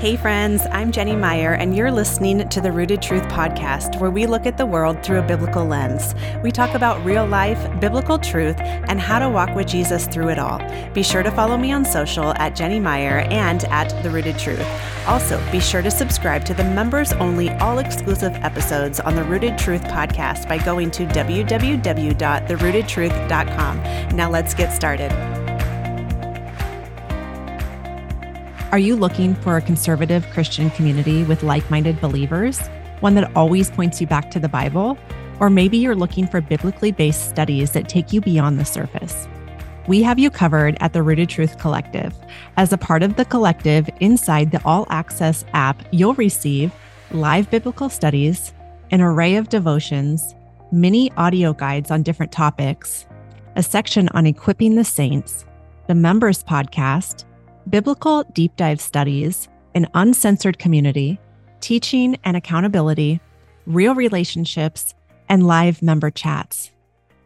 Hey, friends, I'm Jenny Meyer, and you're listening to the Rooted Truth podcast, where we look at the world through a biblical lens. We talk about real life, biblical truth, and how to walk with Jesus through it all. Be sure to follow me on social at Jenny Meyer and at The Rooted Truth. Also, be sure to subscribe to the members only, all exclusive episodes on the Rooted Truth podcast by going to www.therootedtruth.com. Now, let's get started. Are you looking for a conservative Christian community with like minded believers? One that always points you back to the Bible? Or maybe you're looking for biblically based studies that take you beyond the surface. We have you covered at the Rooted Truth Collective. As a part of the collective inside the All Access app, you'll receive live biblical studies, an array of devotions, mini audio guides on different topics, a section on equipping the saints, the members podcast, biblical deep dive studies, an uncensored community, teaching and accountability, real relationships, and live member chats.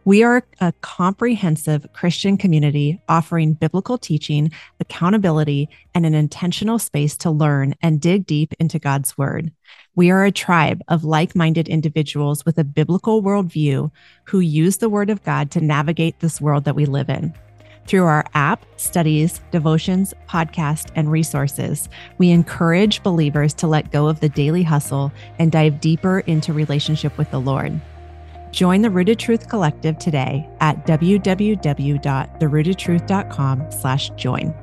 We are a comprehensive Christian community offering biblical teaching, accountability, and an intentional space to learn and dig deep into God's Word. We are a tribe of like minded individuals with a biblical worldview who use the Word of God to navigate this world that we live in. Through our app, studies, devotions, podcast, and resources, we encourage believers to let go of the daily hustle and dive deeper into relationship with the Lord. Join the Rooted Truth Collective today at www.therootedtruth.com slash join.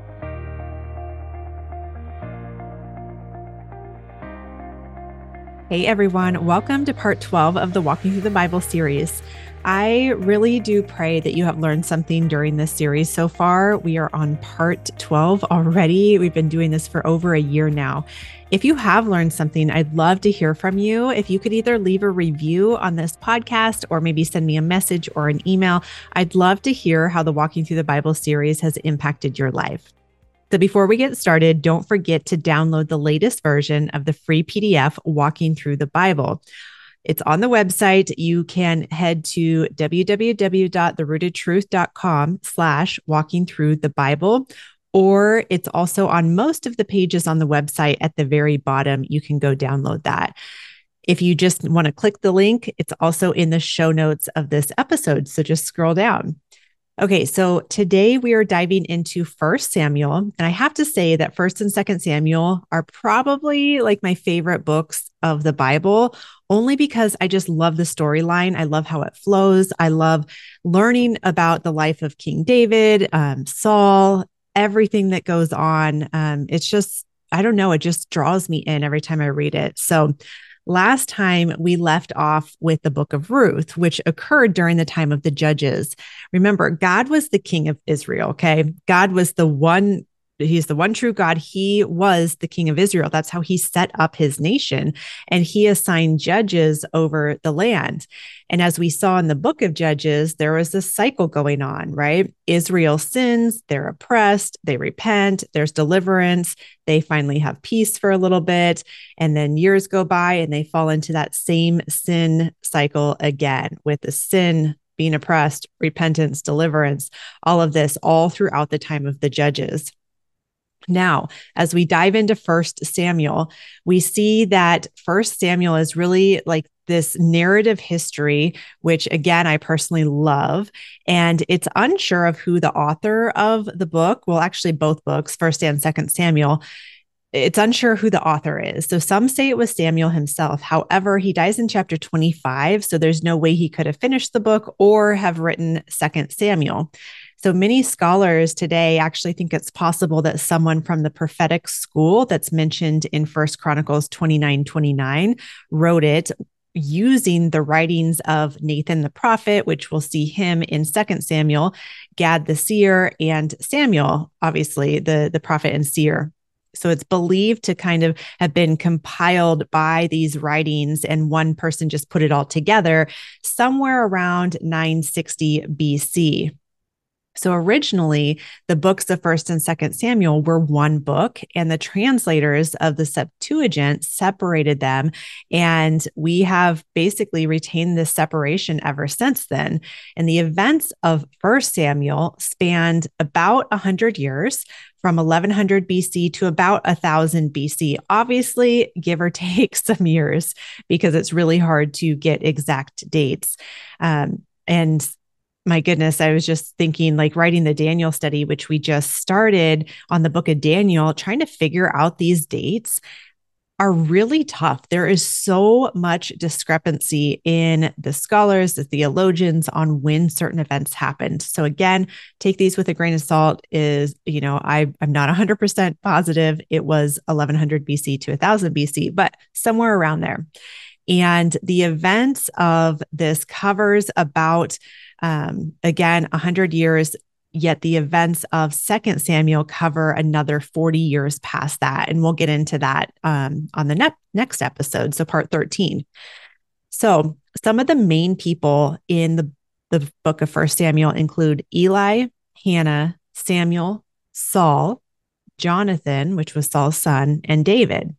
Hey everyone, welcome to part 12 of the Walking Through the Bible series. I really do pray that you have learned something during this series so far. We are on part 12 already. We've been doing this for over a year now. If you have learned something, I'd love to hear from you. If you could either leave a review on this podcast or maybe send me a message or an email, I'd love to hear how the Walking Through the Bible series has impacted your life. So before we get started, don't forget to download the latest version of the free PDF Walking Through the Bible. It's on the website. You can head to www.therootedtruth.com slash walking through the Bible, or it's also on most of the pages on the website at the very bottom. You can go download that. If you just want to click the link, it's also in the show notes of this episode. So just scroll down. Okay, so today we are diving into First Samuel, and I have to say that First and Second Samuel are probably like my favorite books of the Bible, only because I just love the storyline. I love how it flows. I love learning about the life of King David, um, Saul, everything that goes on. Um, it's just, I don't know, it just draws me in every time I read it. So, last time we left off with the book of Ruth, which occurred during the time of the judges. Remember, God was the king of Israel, okay? God was the one he's the one true God. He was the king of Israel. That's how he set up his nation. And he assigned judges over the land. And as we saw in the book of Judges, there was this cycle going on, right? Israel sins, they're oppressed, they repent, there's deliverance, they finally have peace for a little bit. And then years go by and they fall into that same sin cycle again with the sin being oppressed, repentance, deliverance, all of this all throughout the time of the judges. Now, as we dive into First Samuel, we see that First Samuel is really like this narrative history, which again, I personally love. And it's unsure of who the author of the book, well, actually, both books, First and Second Samuel, it's unsure who the author is. So some say it was Samuel himself. However, he dies in chapter 25. So there's no way he could have finished the book or have written Second Samuel. So many scholars today actually think it's possible that someone from the prophetic school that's mentioned in First Chronicles 29 29 wrote it using the writings of Nathan the prophet, which we'll see him in Second Samuel, Gad the seer, and Samuel, obviously the, the prophet and seer. So it's believed to kind of have been compiled by these writings, and one person just put it all together somewhere around 960 BC. So originally, the books of 1st and 2nd Samuel were one book, and the translators of the Septuagint separated them. And we have basically retained this separation ever since then. And the events of 1st Samuel spanned about 100 years from 1100 BC to about 1000 BC. Obviously, give or take some years because it's really hard to get exact dates. Um, and my goodness, I was just thinking like writing the Daniel study, which we just started on the book of Daniel, trying to figure out these dates are really tough. There is so much discrepancy in the scholars, the theologians on when certain events happened. So again, take these with a grain of salt is, you know, I, I'm not 100% positive it was 1100 BC to 1000 BC, but somewhere around there. And the events of this covers about um, again, 100 years, yet the events of Second Samuel cover another 40 years past that. And we'll get into that um, on the ne- next episode. So, part 13. So, some of the main people in the, the book of First Samuel include Eli, Hannah, Samuel, Saul, Jonathan, which was Saul's son, and David.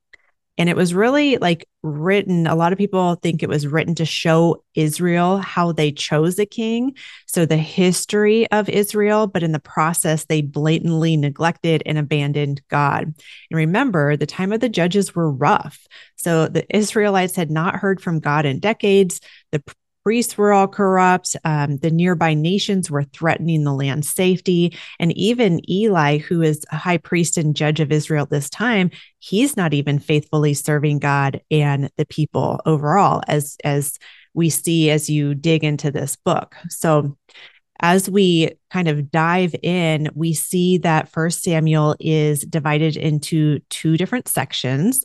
And it was really like written, a lot of people think it was written to show Israel how they chose a king. So the history of Israel, but in the process, they blatantly neglected and abandoned God. And remember, the time of the judges were rough. So the Israelites had not heard from God in decades. The priests were all corrupt. Um, the nearby nations were threatening the land's safety. And even Eli, who is a high priest and judge of Israel at this time, he's not even faithfully serving God and the people overall, as, as we see as you dig into this book. So, as we kind of dive in, we see that First Samuel is divided into two different sections.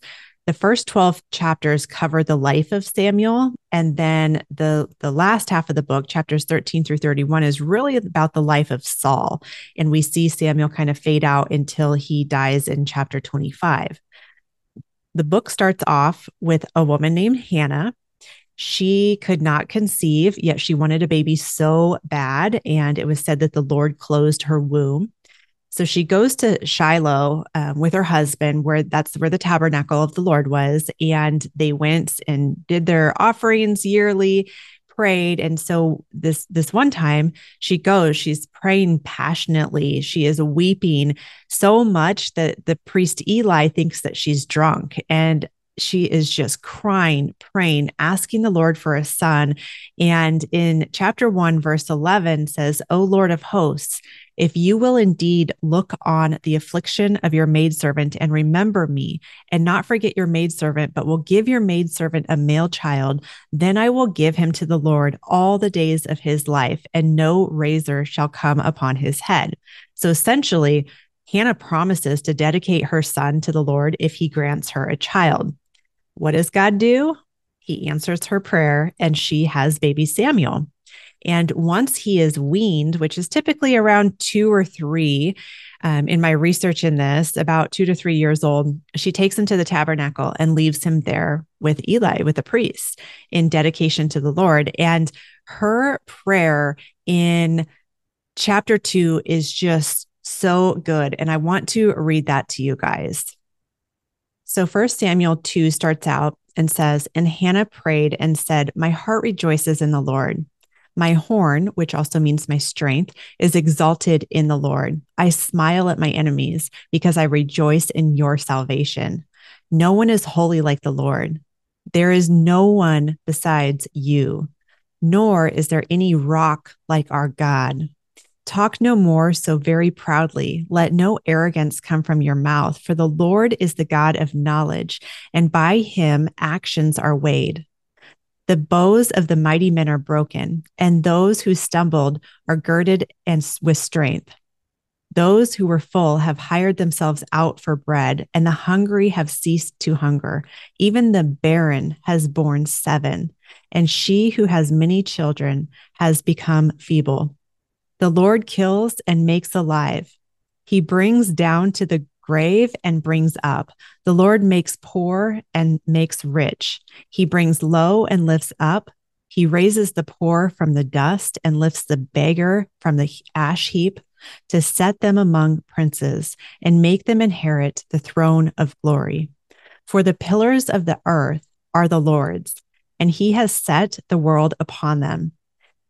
The first 12 chapters cover the life of Samuel and then the the last half of the book chapters 13 through 31 is really about the life of Saul and we see Samuel kind of fade out until he dies in chapter 25. The book starts off with a woman named Hannah she could not conceive, yet she wanted a baby so bad. And it was said that the Lord closed her womb. So she goes to Shiloh um, with her husband, where that's where the tabernacle of the Lord was. And they went and did their offerings yearly, prayed. And so this this one time she goes, she's praying passionately. She is weeping so much that the priest Eli thinks that she's drunk. And she is just crying, praying, asking the Lord for a son. And in chapter 1, verse 11 says, O Lord of hosts, if you will indeed look on the affliction of your maidservant and remember me, and not forget your maidservant, but will give your maidservant a male child, then I will give him to the Lord all the days of his life, and no razor shall come upon his head. So essentially, Hannah promises to dedicate her son to the Lord if he grants her a child. What does God do? He answers her prayer and she has baby Samuel. And once he is weaned, which is typically around two or three, um, in my research in this, about two to three years old, she takes him to the tabernacle and leaves him there with Eli, with the priest, in dedication to the Lord. And her prayer in chapter two is just so good. And I want to read that to you guys. So, First Samuel 2 starts out and says, And Hannah prayed and said, My heart rejoices in the Lord. My horn, which also means my strength, is exalted in the Lord. I smile at my enemies because I rejoice in your salvation. No one is holy like the Lord. There is no one besides you, nor is there any rock like our God. Talk no more so very proudly. Let no arrogance come from your mouth, for the Lord is the God of knowledge, and by him actions are weighed. The bows of the mighty men are broken, and those who stumbled are girded and with strength. Those who were full have hired themselves out for bread, and the hungry have ceased to hunger. Even the barren has borne seven, and she who has many children has become feeble. The Lord kills and makes alive. He brings down to the grave and brings up. The Lord makes poor and makes rich. He brings low and lifts up. He raises the poor from the dust and lifts the beggar from the ash heap to set them among princes and make them inherit the throne of glory. For the pillars of the earth are the Lord's, and he has set the world upon them.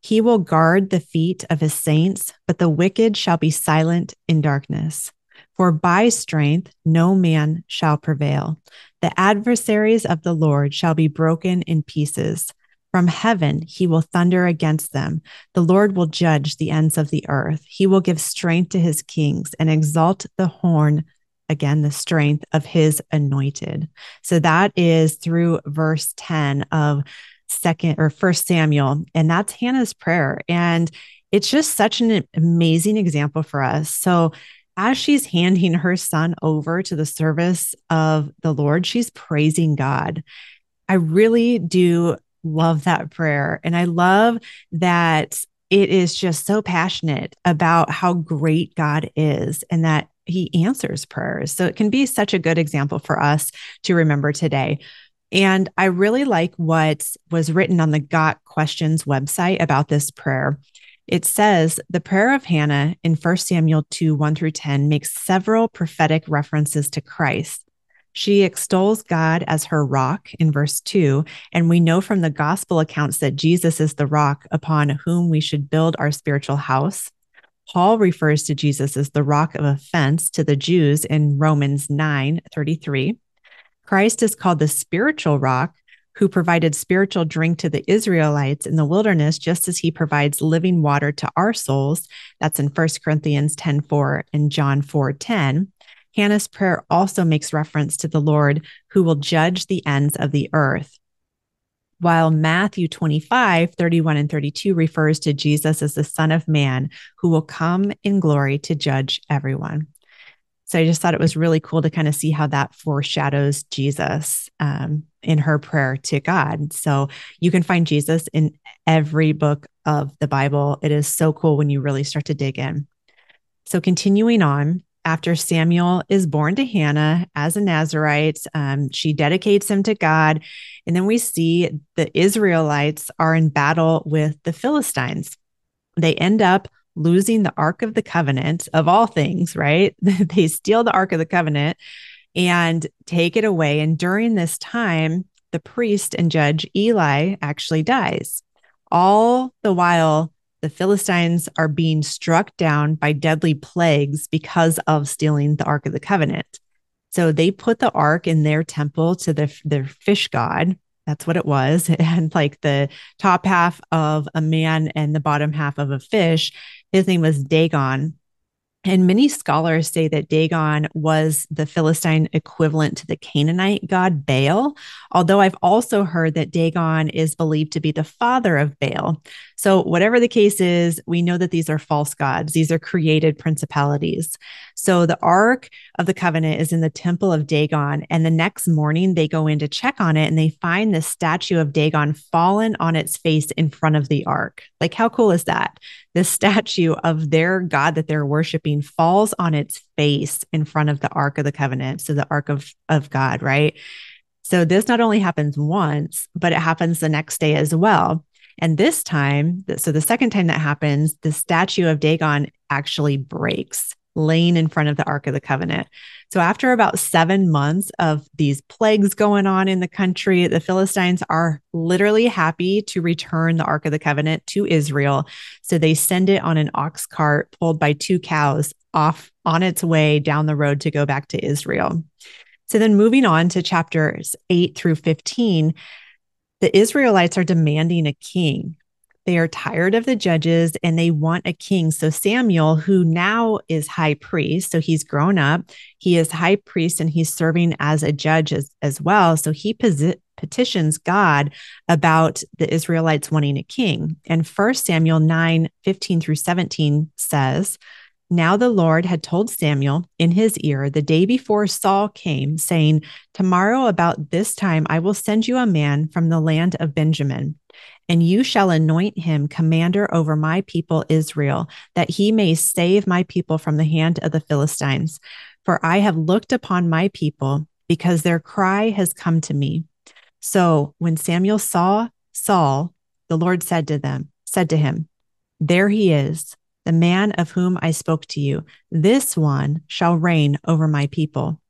He will guard the feet of his saints, but the wicked shall be silent in darkness. For by strength no man shall prevail. The adversaries of the Lord shall be broken in pieces. From heaven he will thunder against them. The Lord will judge the ends of the earth. He will give strength to his kings and exalt the horn, again, the strength of his anointed. So that is through verse 10 of second or first Samuel. And that's Hannah's prayer. And it's just such an amazing example for us. So as she's handing her son over to the service of the Lord, she's praising God. I really do love that prayer. And I love that it is just so passionate about how great God is and that he answers prayers. So it can be such a good example for us to remember today. And I really like what was written on the Got Questions website about this prayer. It says the prayer of Hannah in 1 Samuel 2 1 through 10 makes several prophetic references to Christ. She extols God as her rock in verse 2. And we know from the gospel accounts that Jesus is the rock upon whom we should build our spiritual house. Paul refers to Jesus as the rock of offense to the Jews in Romans 9 33. Christ is called the spiritual rock who provided spiritual drink to the Israelites in the wilderness, just as he provides living water to our souls. That's in 1 Corinthians 10 4 and John 4 10. Hannah's prayer also makes reference to the Lord who will judge the ends of the earth. While Matthew 25, 31 and 32 refers to Jesus as the Son of Man who will come in glory to judge everyone. So I just thought it was really cool to kind of see how that foreshadows Jesus um, in her prayer to God. So you can find Jesus in every book of the Bible. It is so cool when you really start to dig in. So continuing on, after Samuel is born to Hannah as a Nazarite. Um, she dedicates him to God. And then we see the Israelites are in battle with the Philistines. They end up losing the Ark of the Covenant, of all things, right? they steal the Ark of the Covenant and take it away. And during this time, the priest and judge Eli actually dies. All the while, the Philistines are being struck down by deadly plagues because of stealing the Ark of the Covenant. So they put the ark in their temple to the, their fish god. That's what it was. And like the top half of a man and the bottom half of a fish. His name was Dagon. And many scholars say that Dagon was the Philistine equivalent to the Canaanite god Baal, although I've also heard that Dagon is believed to be the father of Baal. So, whatever the case is, we know that these are false gods, these are created principalities. So, the Ark of the Covenant is in the temple of Dagon. And the next morning, they go in to check on it and they find the statue of Dagon fallen on its face in front of the Ark. Like, how cool is that? This statue of their God that they're worshiping falls on its face in front of the Ark of the Covenant. So, the Ark of, of God, right? So, this not only happens once, but it happens the next day as well. And this time, so the second time that happens, the statue of Dagon actually breaks, laying in front of the Ark of the Covenant. So, after about seven months of these plagues going on in the country, the Philistines are literally happy to return the Ark of the Covenant to Israel. So, they send it on an ox cart pulled by two cows off on its way down the road to go back to Israel. So, then moving on to chapters 8 through 15 the Israelites are demanding a king. They are tired of the judges and they want a king. So Samuel, who now is high priest, so he's grown up, he is high priest and he's serving as a judge as, as well. So he posi- petitions God about the Israelites wanting a king. And first Samuel 9, 15 through 17 says, now the Lord had told Samuel in his ear the day before Saul came, saying, Tomorrow about this time I will send you a man from the land of Benjamin, and you shall anoint him commander over my people Israel, that he may save my people from the hand of the Philistines. For I have looked upon my people, because their cry has come to me. So when Samuel saw Saul, the Lord said to them, said to him, There he is, the man of whom I spoke to you. This one shall reign over my people.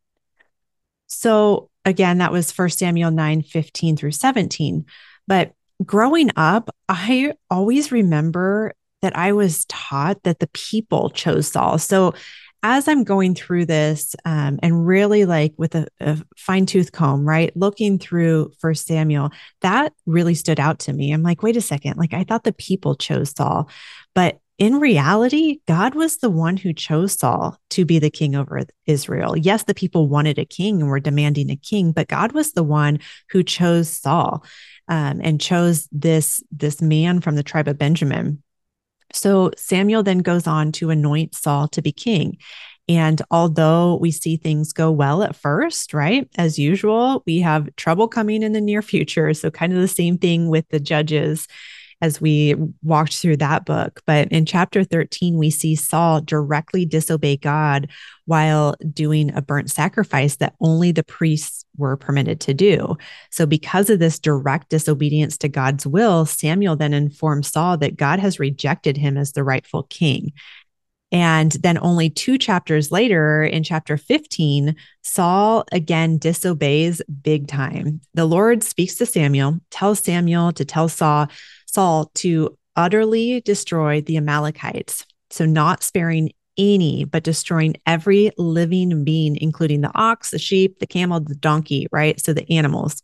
So again, that was 1 Samuel 9, 15 through 17. But growing up, I always remember that I was taught that the people chose Saul. So as I'm going through this um, and really like with a, a fine tooth comb, right, looking through First Samuel, that really stood out to me. I'm like, wait a second, like I thought the people chose Saul, but in reality, God was the one who chose Saul to be the king over Israel. Yes, the people wanted a king and were demanding a king, but God was the one who chose Saul um, and chose this this man from the tribe of Benjamin so Samuel then goes on to anoint Saul to be king. And although we see things go well at first, right, as usual, we have trouble coming in the near future. So, kind of the same thing with the judges as we walked through that book. But in chapter 13, we see Saul directly disobey God while doing a burnt sacrifice that only the priests were permitted to do. So, because of this direct disobedience to God's will, Samuel then informs Saul that God has rejected him as the rightful king. And then only two chapters later, in chapter 15, Saul again disobeys big time. The Lord speaks to Samuel, tells Samuel to tell Saul Saul to utterly destroy the Amalekites. So, not sparing any, but destroying every living being, including the ox, the sheep, the camel, the donkey, right? So, the animals.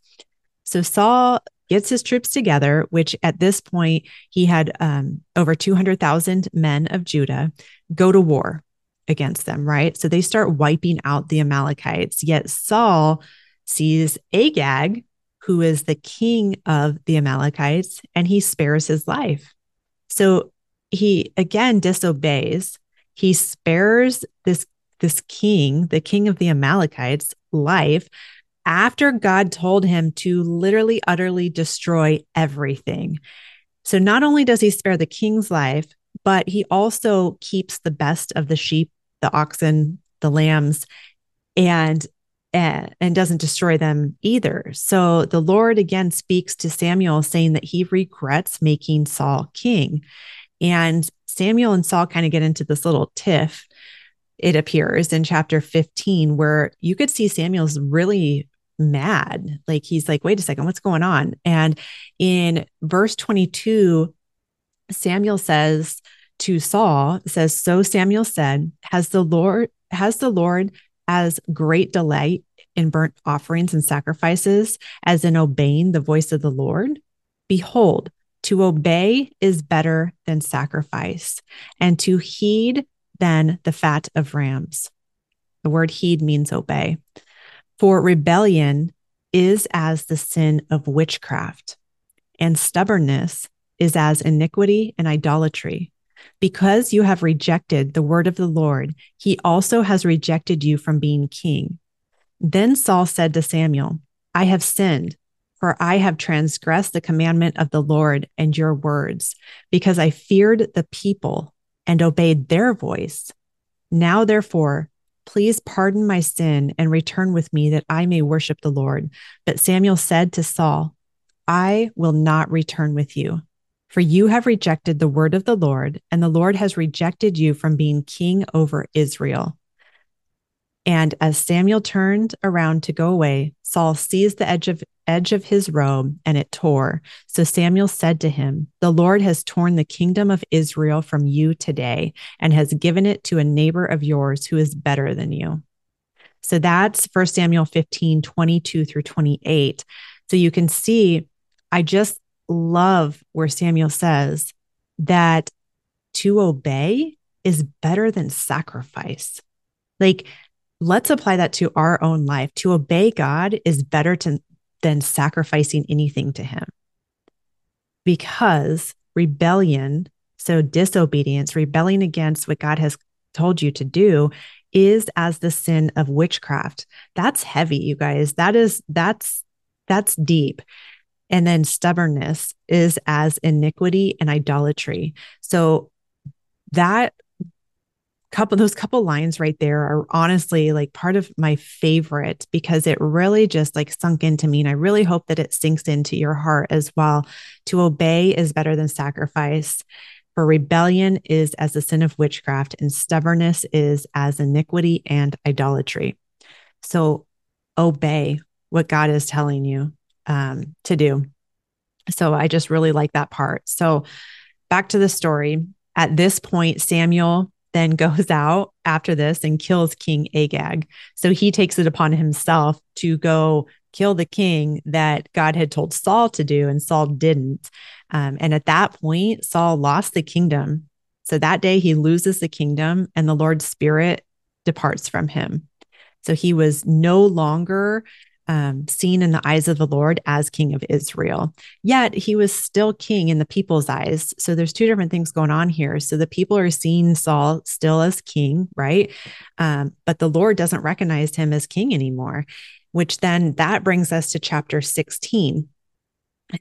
So, Saul gets his troops together, which at this point he had um, over 200,000 men of Judah go to war against them, right? So they start wiping out the Amalekites. Yet Saul sees Agag, who is the king of the Amalekites, and he spares his life. So he again disobeys. He spares this, this king, the king of the Amalekites, life after God told him to literally, utterly destroy everything. So not only does he spare the king's life, but he also keeps the best of the sheep, the oxen, the lambs, and and, doesn't destroy them either. So the Lord again speaks to Samuel saying that he regrets making Saul king. And Samuel and Saul kind of get into this little tiff. It appears in chapter 15, where you could see Samuel's really mad. Like he's like, wait a second, what's going on? And in verse 22, Samuel says to Saul, says, So Samuel said, Has the Lord, has the Lord as great delight in burnt offerings and sacrifices as in obeying the voice of the Lord? Behold, to obey is better than sacrifice, and to heed than the fat of rams. The word heed means obey. For rebellion is as the sin of witchcraft, and stubbornness is as iniquity and idolatry. Because you have rejected the word of the Lord, he also has rejected you from being king. Then Saul said to Samuel, I have sinned, for I have transgressed the commandment of the Lord and your words, because I feared the people and obeyed their voice. Now, therefore, please pardon my sin and return with me that I may worship the Lord. But Samuel said to Saul, I will not return with you. For you have rejected the word of the Lord, and the Lord has rejected you from being king over Israel. And as Samuel turned around to go away, Saul seized the edge of edge of his robe and it tore. So Samuel said to him, The Lord has torn the kingdom of Israel from you today and has given it to a neighbor of yours who is better than you. So that's 1 Samuel 15, 22 through 28. So you can see, I just love where Samuel says that to obey is better than sacrifice. Like, let's apply that to our own life. To obey God is better to, than sacrificing anything to Him because rebellion, so disobedience, rebelling against what God has told you to do, is as the sin of witchcraft. That's heavy, you guys. That is, that's, that's deep. And then stubbornness is as iniquity and idolatry. So that couple those couple lines right there are honestly like part of my favorite because it really just like sunk into me and i really hope that it sinks into your heart as well. To obey is better than sacrifice for rebellion is as the sin of witchcraft and stubbornness is as iniquity and idolatry. So obey what god is telling you um, to do so i just really like that part so back to the story at this point samuel then goes out after this and kills King Agag. So he takes it upon himself to go kill the king that God had told Saul to do, and Saul didn't. Um, and at that point, Saul lost the kingdom. So that day he loses the kingdom, and the Lord's spirit departs from him. So he was no longer um, seen in the eyes of the Lord as king of Israel. Yet he was still king in the people's eyes. So there's two different things going on here. So the people are seeing Saul still as king, right? Um, but the Lord doesn't recognize him as king anymore, which then that brings us to chapter 16.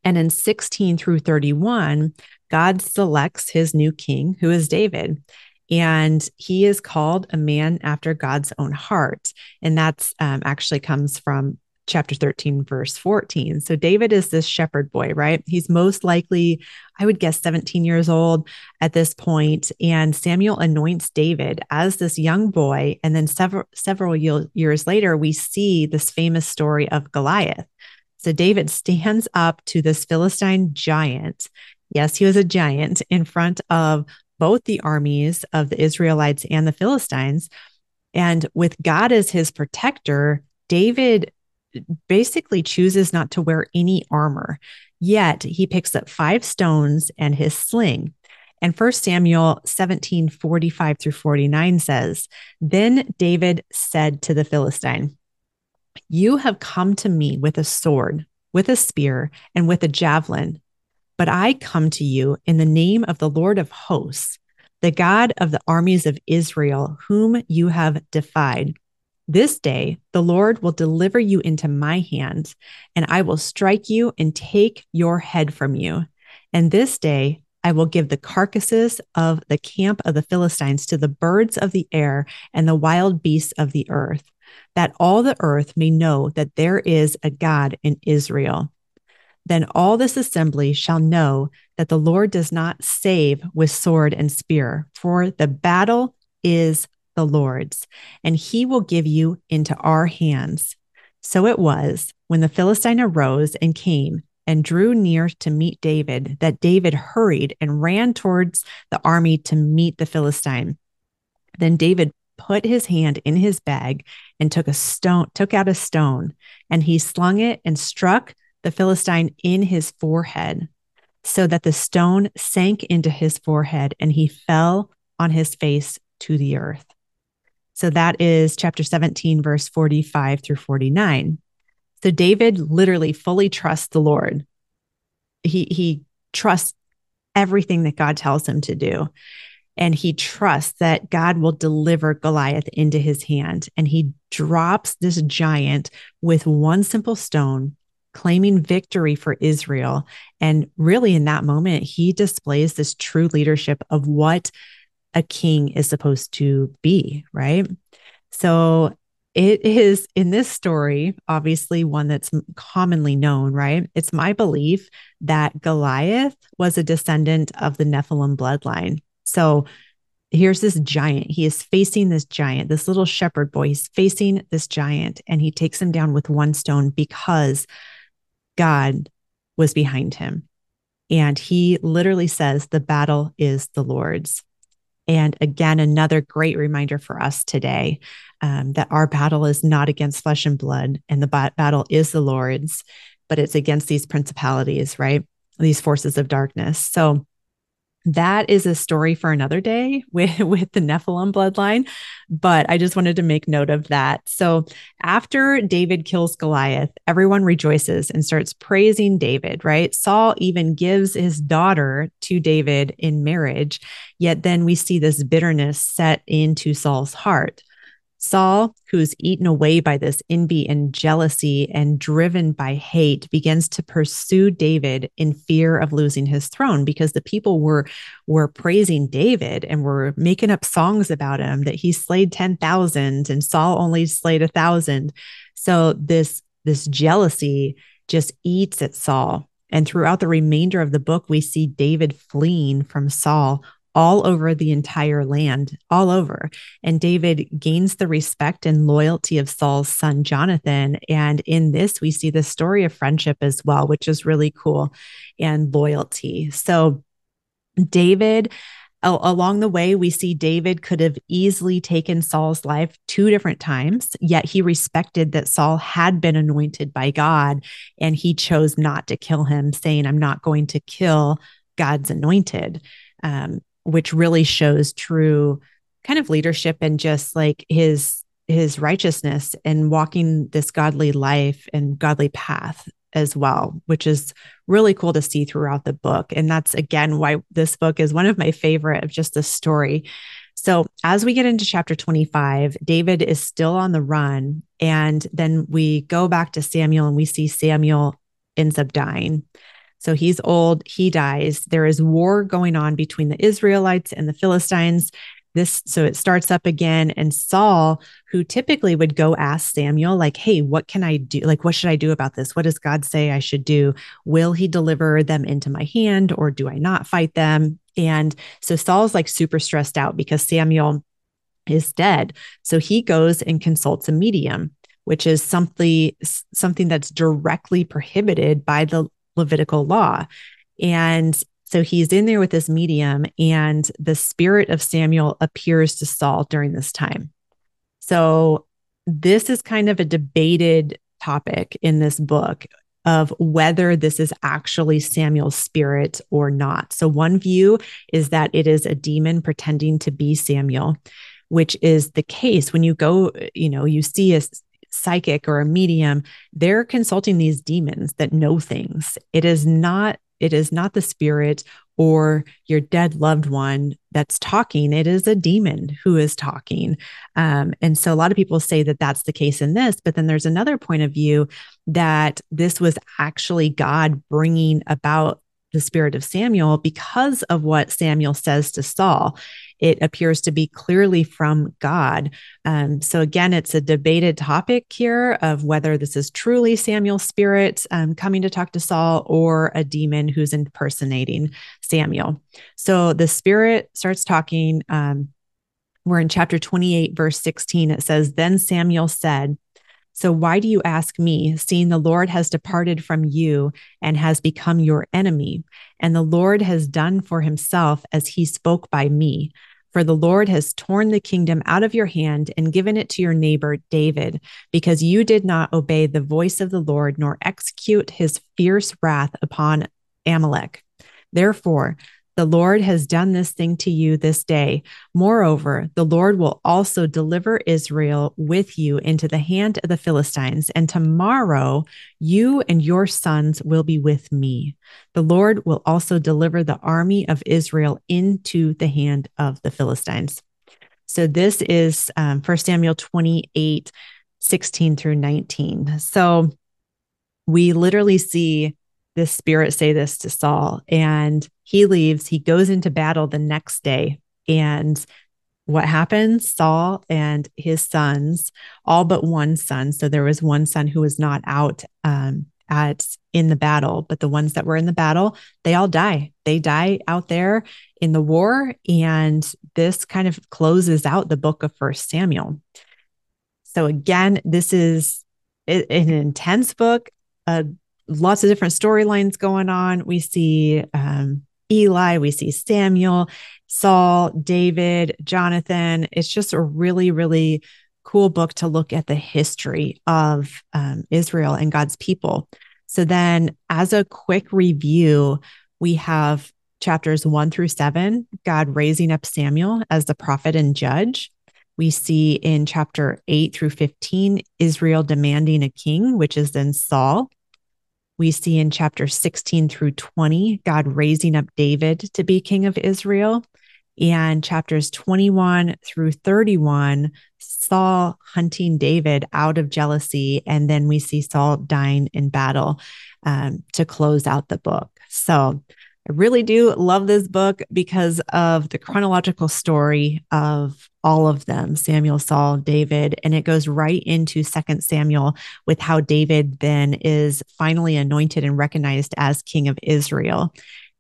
And in 16 through 31, God selects his new king, who is David and he is called a man after God's own heart. And that's um, actually comes from chapter 13, verse 14. So David is this shepherd boy, right? He's most likely, I would guess, 17 years old at this point. And Samuel anoints David as this young boy. And then several, several years later, we see this famous story of Goliath. So David stands up to this Philistine giant. Yes, he was a giant in front of both the armies of the Israelites and the Philistines. And with God as his protector, David basically chooses not to wear any armor. Yet he picks up five stones and his sling. And 1 Samuel 17 45 through 49 says, Then David said to the Philistine, You have come to me with a sword, with a spear, and with a javelin. But I come to you in the name of the Lord of hosts, the God of the armies of Israel, whom you have defied. This day, the Lord will deliver you into my hands, and I will strike you and take your head from you. And this day, I will give the carcasses of the camp of the Philistines to the birds of the air and the wild beasts of the earth, that all the earth may know that there is a God in Israel. Then all this assembly shall know that the Lord does not save with sword and spear, for the battle is the Lord's, and he will give you into our hands. So it was when the Philistine arose and came and drew near to meet David that David hurried and ran towards the army to meet the Philistine. Then David put his hand in his bag and took a stone, took out a stone, and he slung it and struck the Philistine in his forehead, so that the stone sank into his forehead and he fell on his face to the earth. So that is chapter 17, verse 45 through 49. So David literally fully trusts the Lord. He he trusts everything that God tells him to do. And he trusts that God will deliver Goliath into his hand. And he drops this giant with one simple stone, claiming victory for Israel. And really, in that moment, he displays this true leadership of what a king is supposed to be, right? So it is in this story, obviously one that's commonly known, right? It's my belief that Goliath was a descendant of the Nephilim bloodline. So here's this giant. He is facing this giant, this little shepherd boy. He's facing this giant and he takes him down with one stone because God was behind him. And he literally says, The battle is the Lord's. And again, another great reminder for us today um, that our battle is not against flesh and blood, and the ba- battle is the Lord's, but it's against these principalities, right? These forces of darkness. So, that is a story for another day with, with the Nephilim bloodline. But I just wanted to make note of that. So after David kills Goliath, everyone rejoices and starts praising David, right? Saul even gives his daughter to David in marriage. Yet then we see this bitterness set into Saul's heart. Saul, who's eaten away by this envy and jealousy and driven by hate, begins to pursue David in fear of losing his throne because the people were were praising David and were making up songs about him that he slayed 10,000 and Saul only slayed a thousand. So this this jealousy just eats at Saul. And throughout the remainder of the book, we see David fleeing from Saul all over the entire land, all over. And David gains the respect and loyalty of Saul's son, Jonathan. And in this, we see the story of friendship as well, which is really cool, and loyalty. So, David, along the way, we see David could have easily taken Saul's life two different times, yet he respected that Saul had been anointed by God and he chose not to kill him, saying, I'm not going to kill God's anointed. Um, which really shows true kind of leadership and just like his his righteousness and walking this godly life and godly path as well, which is really cool to see throughout the book. And that's again why this book is one of my favorite of just the story. So, as we get into chapter 25, David is still on the run. And then we go back to Samuel and we see Samuel ends up dying. So he's old, he dies. There is war going on between the Israelites and the Philistines. This so it starts up again and Saul who typically would go ask Samuel like hey what can I do? Like what should I do about this? What does God say I should do? Will he deliver them into my hand or do I not fight them? And so Saul's like super stressed out because Samuel is dead. So he goes and consults a medium which is something something that's directly prohibited by the Levitical law. And so he's in there with this medium, and the spirit of Samuel appears to Saul during this time. So this is kind of a debated topic in this book of whether this is actually Samuel's spirit or not. So, one view is that it is a demon pretending to be Samuel, which is the case when you go, you know, you see a psychic or a medium, they're consulting these demons that know things. It is not it is not the spirit or your dead loved one that's talking. It is a demon who is talking. Um, and so a lot of people say that that's the case in this, but then there's another point of view that this was actually God bringing about the spirit of Samuel because of what Samuel says to Saul. It appears to be clearly from God. Um, so, again, it's a debated topic here of whether this is truly Samuel's spirit um, coming to talk to Saul or a demon who's impersonating Samuel. So, the spirit starts talking. Um, we're in chapter 28, verse 16. It says, Then Samuel said, so why do you ask me, seeing the Lord has departed from you and has become your enemy? And the Lord has done for himself as he spoke by me. For the Lord has torn the kingdom out of your hand and given it to your neighbor David, because you did not obey the voice of the Lord nor execute his fierce wrath upon Amalek. Therefore, the Lord has done this thing to you this day. Moreover, the Lord will also deliver Israel with you into the hand of the Philistines, and tomorrow you and your sons will be with me. The Lord will also deliver the army of Israel into the hand of the Philistines. So this is um, 1 Samuel 28 16 through 19. So we literally see this spirit say this to Saul. And he leaves, he goes into battle the next day. And what happens? Saul and his sons, all but one son. So there was one son who was not out um, at in the battle, but the ones that were in the battle, they all die. They die out there in the war. And this kind of closes out the book of First Samuel. So again, this is an intense book, a lots of different storylines going on. We see um, Eli, we see Samuel, Saul, David, Jonathan. It's just a really, really cool book to look at the history of um, Israel and God's people. So, then as a quick review, we have chapters one through seven God raising up Samuel as the prophet and judge. We see in chapter 8 through 15, Israel demanding a king, which is then Saul. We see in chapter 16 through 20, God raising up David to be king of Israel. and chapters 21 through 31, Saul hunting David out of jealousy. And then we see Saul dying in battle um, to close out the book. So I really do love this book because of the chronological story of all of them Samuel, Saul, David. And it goes right into Second Samuel with how David then is finally anointed and recognized as king of Israel.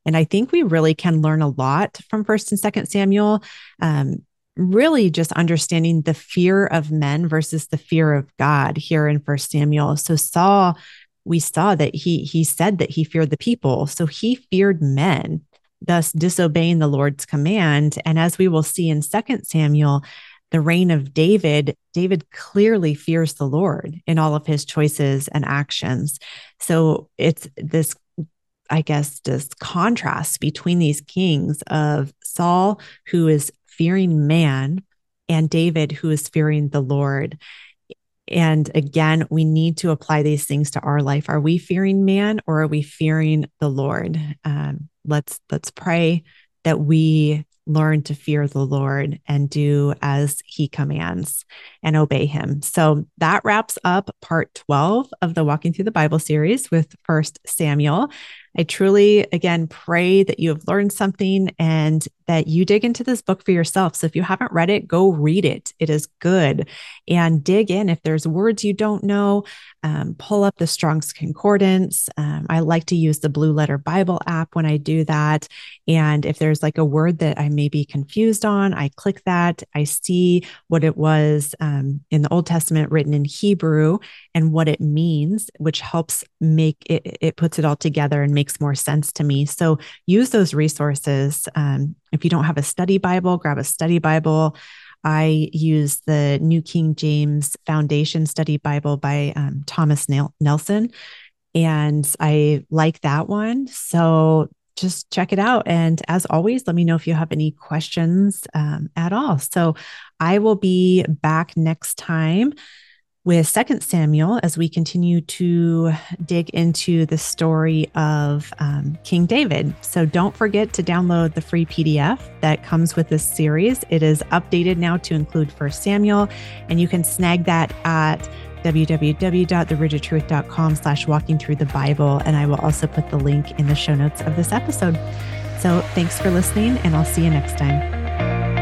And I think we really can learn a lot from First and Second Samuel. Um, really just understanding the fear of men versus the fear of God here in First Samuel. So Saul, we saw that he he said that he feared the people, so he feared men, thus disobeying the Lord's command. And as we will see in Second Samuel, the reign of David, David clearly fears the Lord in all of his choices and actions. So it's this I guess, this contrast between these kings of Saul, who is fearing man, and David, who is fearing the Lord. And again, we need to apply these things to our life. Are we fearing man or are we fearing the Lord? Um, let's let's pray that we learn to fear the Lord and do as he commands and obey him. So that wraps up part 12 of the Walking Through the Bible series with First Samuel. I truly, again, pray that you have learned something and that you dig into this book for yourself. So if you haven't read it, go read it. It is good. And dig in. If there's words you don't know, um, pull up the Strong's Concordance. Um, I like to use the Blue Letter Bible app when I do that. And if there's like a word that I may be confused on, I click that. I see what it was um, in the Old Testament written in Hebrew and what it means, which helps make it, it puts it all together and makes more sense to me. So use those resources. If you don't have a study Bible, grab a study Bible. I use the New King James Foundation Study Bible by um, Thomas Nelson, and I like that one. So just check it out. And as always, let me know if you have any questions um, at all. So I will be back next time with Second Samuel as we continue to dig into the story of um, King David. So don't forget to download the free PDF that comes with this series. It is updated now to include First Samuel, and you can snag that at www.therootedtruth.com slash walking through the Bible. And I will also put the link in the show notes of this episode. So thanks for listening, and I'll see you next time.